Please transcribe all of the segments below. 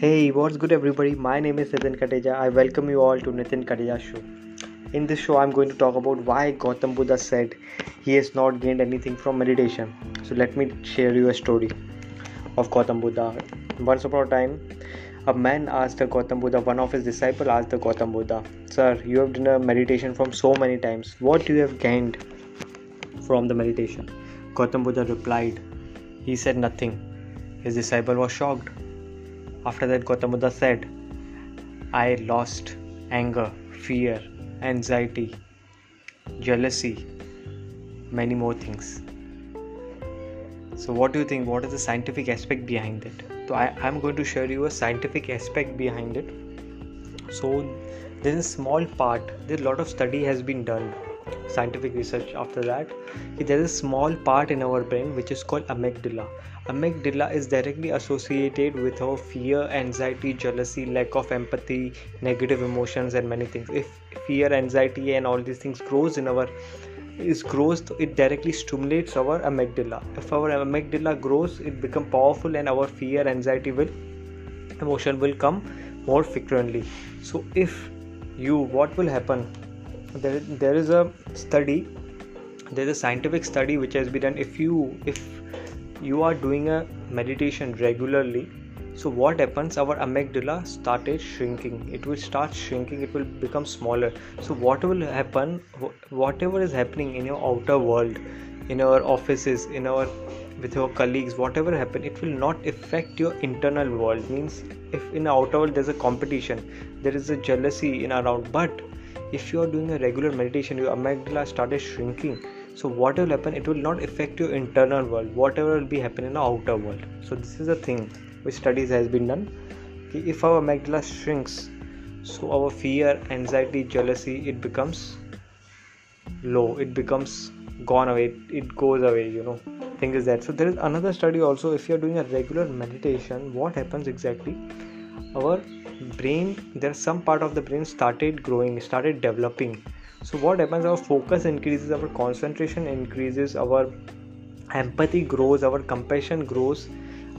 Hey, what's good, everybody? My name is Nitin Kateja. I welcome you all to Nitin Kateja Show. In this show, I'm going to talk about why Gautam Buddha said he has not gained anything from meditation. So, let me share you a story of Gautam Buddha. Once upon a time, a man asked the Gautam Buddha, one of his disciples asked the Gautam Buddha, Sir, you have done a meditation from so many times. What you have gained from the meditation? Gautam Buddha replied, He said nothing. His disciple was shocked. After that, Gautam Buddha said, I lost anger, fear, anxiety, jealousy, many more things. So, what do you think? What is the scientific aspect behind it? So, I am going to share you a scientific aspect behind it. So, there is a small part, there a lot of study has been done, scientific research after that. There is a small part in our brain which is called amygdala. Amygdala is directly associated with our fear, anxiety, jealousy, lack of empathy, negative emotions, and many things. If fear, anxiety, and all these things grows in our is grows it directly stimulates our amygdala if our amygdala grows it become powerful and our fear anxiety will emotion will come more frequently so if you what will happen there, there is a study there is a scientific study which has been done. If you if you are doing a meditation regularly so what happens? Our amygdala started shrinking. It will start shrinking. It will become smaller. So what will happen? Whatever is happening in your outer world in our offices in our with your colleagues whatever happen it will not affect your internal world. Means if in outer world there's a competition there is a jealousy in around but if you are doing a regular meditation your amygdala started shrinking. So what will happen it will not affect your internal world. Whatever will be happening in the outer world. So this is a thing which studies has been done. If our amygdala shrinks so our fear anxiety jealousy it becomes low. It becomes gone away. It goes away you know thing is that. So there is another study also. If you're doing a regular meditation what happens exactly our brain there's some part of the brain started growing started developing. So what happens our focus increases our concentration increases our empathy grows our compassion grows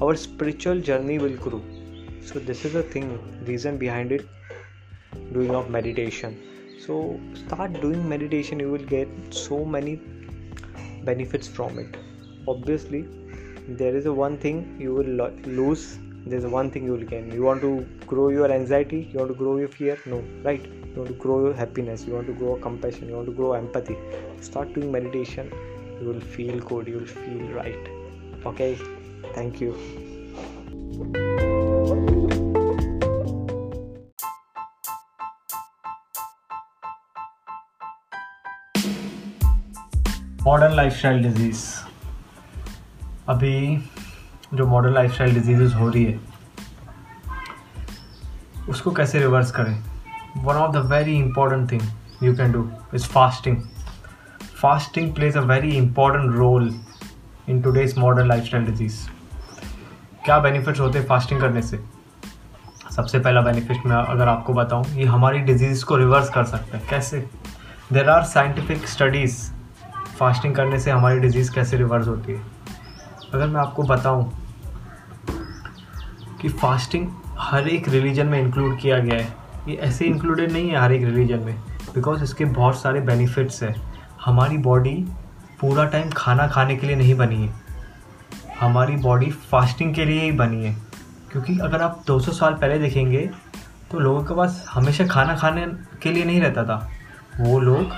our spiritual journey will grow. So this is the thing reason behind it doing of meditation. So start doing meditation you will get so many benefits from it. Obviously there is a one thing you will lo- lose there's one thing you will gain you want to grow your anxiety you want to grow your fear no right you want to grow your happiness you want to grow compassion you want to grow empathy start doing meditation you will feel good you will feel right okay Thank you. Modern lifestyle diseases अभी जो modern lifestyle disease हो रही है, उसको कैसे reverse करें? One of the very important thing you can do is fasting fasting plays a very important role in today's modern lifestyle diseases क्या benefits होते हैं फास्टिंग करने से? सबसे पहला बेनिफिट मैं अगर आपको बताऊँ, ये हमारी डिज़ीज़ को रिवर्स कर सकता है। कैसे? There are scientific studies fasting करने से हमारी डिज़ीज़ कैसे रिवर्स होती है। अगर मैं आपको बताऊँ कि फास्टिंग हर एक रिलीजन में इंक्लूड किया गया है। ये ऐसे इंक्लूडेड नहीं है हर एक रिलीजन में बिकॉज़ इसके बहुत सारे बेनिफिट्स हैं। हमारी बॉडी पूरा टाइम खाना खाने के लिए नहीं बनी है। हमारी बॉडी फास्टिंग के लिए ही बनी है। क्योंकि अगर आप 200 साल पहले देखेंगे तो लोगों के पास हमेशा खाना खाने के लिए नहीं रहता था। वो लोग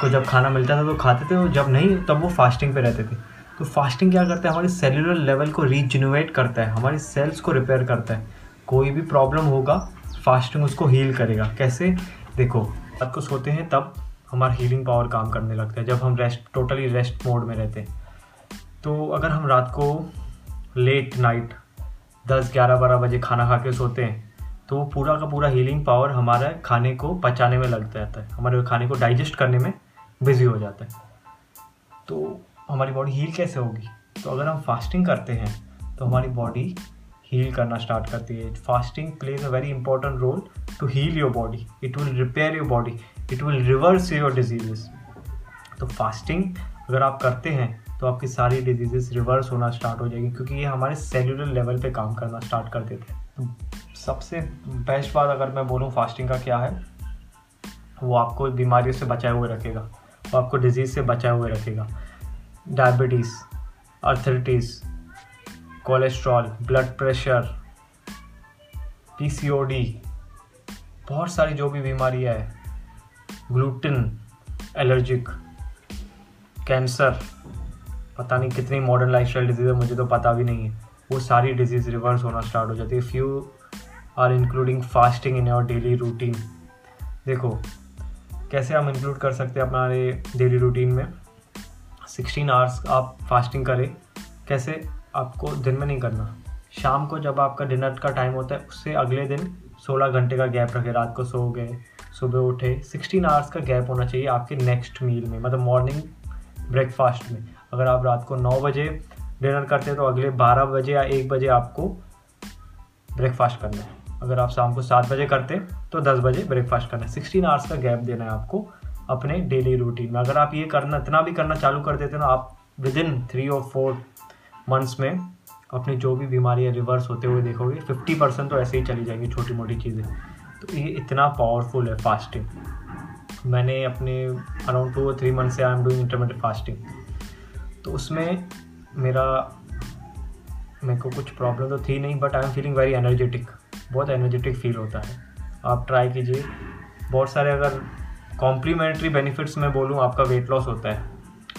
को जब खाना मिलता था तो खाते थे, और जब नहीं, तब वो फास्टिंग पे रहते थे। तो फास्टिंग क्या करता है? हमारे सेलुलर लेवल को रीजनरेट करता है, हमारी सेल्स को रिपेयर करता है। कोई भी प्रॉब्लम होगा फास्टिंग उसको हील करेगा। कैसे? देखो, रात को सोते हैं, तब हमारा हीलिंग पावर काम करने लगता है, जब हम रेस्ट टोटली रेस्ट मोड में रहते हैं। तो अगर हम रात को लेट नाइट दस, ग्यारह, बारह बजे खाना खा के सोते हैं तो पूरा का पूरा हीलिंग पावर हमारा खाने को पचाने में लग जाता है। हमारे खाने को डाइजेस्ट करने में बिज़ी हो जाता है। तो हमारी बॉडी हील कैसे होगी? तो अगर हम फास्टिंग करते हैं तो हमारी बॉडी हील करना स्टार्ट करती है। Fasting plays a very important role to heal your body it will repair your body it will reverse your diseases तो फास्टिंग अगर आप करते हैं तो आपकी सारी डिजीजेस रिवर्स होना स्टार्ट हो जाएगी, क्योंकि ये हमारे सेलुलर लेवल पे काम करना स्टार्ट कर देते हैं। तो सबसे बेस्ट बात अगर मैं बोलूँ फास्टिंग का क्या है? वो आपको बीमारियों से बचाए हुए रखेगा। वो आपको डिज़ीज़ से बचाए हुए रखेगा। Diabetes arthritis cholesterol blood pressure PCOD बहुत सारी जो भी बीमारियाँ है ग्लूटिन एलर्जिक कैंसर पता नहीं कितनी मॉडर्न लाइफ स्टाइल डिज़ीज़ है, मुझे तो पता भी नहीं है। वो सारी डिज़ीज़ रिवर्स होना स्टार्ट हो जाती है। If you are including fasting in your daily routine देखो, कैसे हम इंक्लूड कर सकते हैं अपना डेली रूटीन में? सिक्सटीन आवर्स आप फास्टिंग करें। कैसे? आपको दिन में नहीं करना। शाम को जब आपका डिनर का टाइम होता है, उससे अगले दिन सोलह घंटे का गैप रखे। रात को सो गए सुबह उठे। सिक्सटीन आवर्स का गैप होना चाहिए आपके नेक्स्ट मील में मतलब मॉर्निंग ब्रेकफास्ट में। अगर आप रात को नौ बजे डिनर करते हैं तो अगले बारह बजे या एक बजे आपको ब्रेकफास्ट करना है। अगर आप शाम को सात बजे करते तो दस बजे ब्रेकफास्ट करना है। सिक्सटीन आवर्स का गैप देना है आपको। अपने डेली रूटीन में। अगर आप ये करना, इतना भी करना चालू कर देते ना, आप विद इन थ्री और फोर मंथ्स में अपनी जो भी बीमारियाँ रिवर्स होते हुए देखोगे फिफ्टी परसेंट तो ऐसे ही चली जाएँगी छोटी मोटी चीज़ें। तो ये इतना पावरफुल है फास्टिंग मैंने अपने अराउंड टू और थ्री मंथ से I am doing intermediate fasting तो उसमें मेरा, मेरे को कुछ प्रॉब्लम तो थी नहीं but I am feeling very energetic बहुत एनर्जेटिक फील होता है। आप ट्राई कीजिए। बहुत सारे अगर कॉम्प्लीमेंट्री बेनिफिट्स में बोलूँ, आपका वेट लॉस होता है।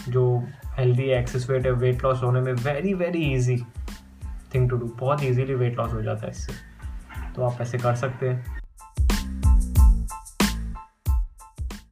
जो हेल्दी एक्सेस वेट है वेट लॉस होने में very very easy thing to do बहुत ईजीली वेट लॉस हो जाता है इससे। तो आप ऐसे कर सकते हैं।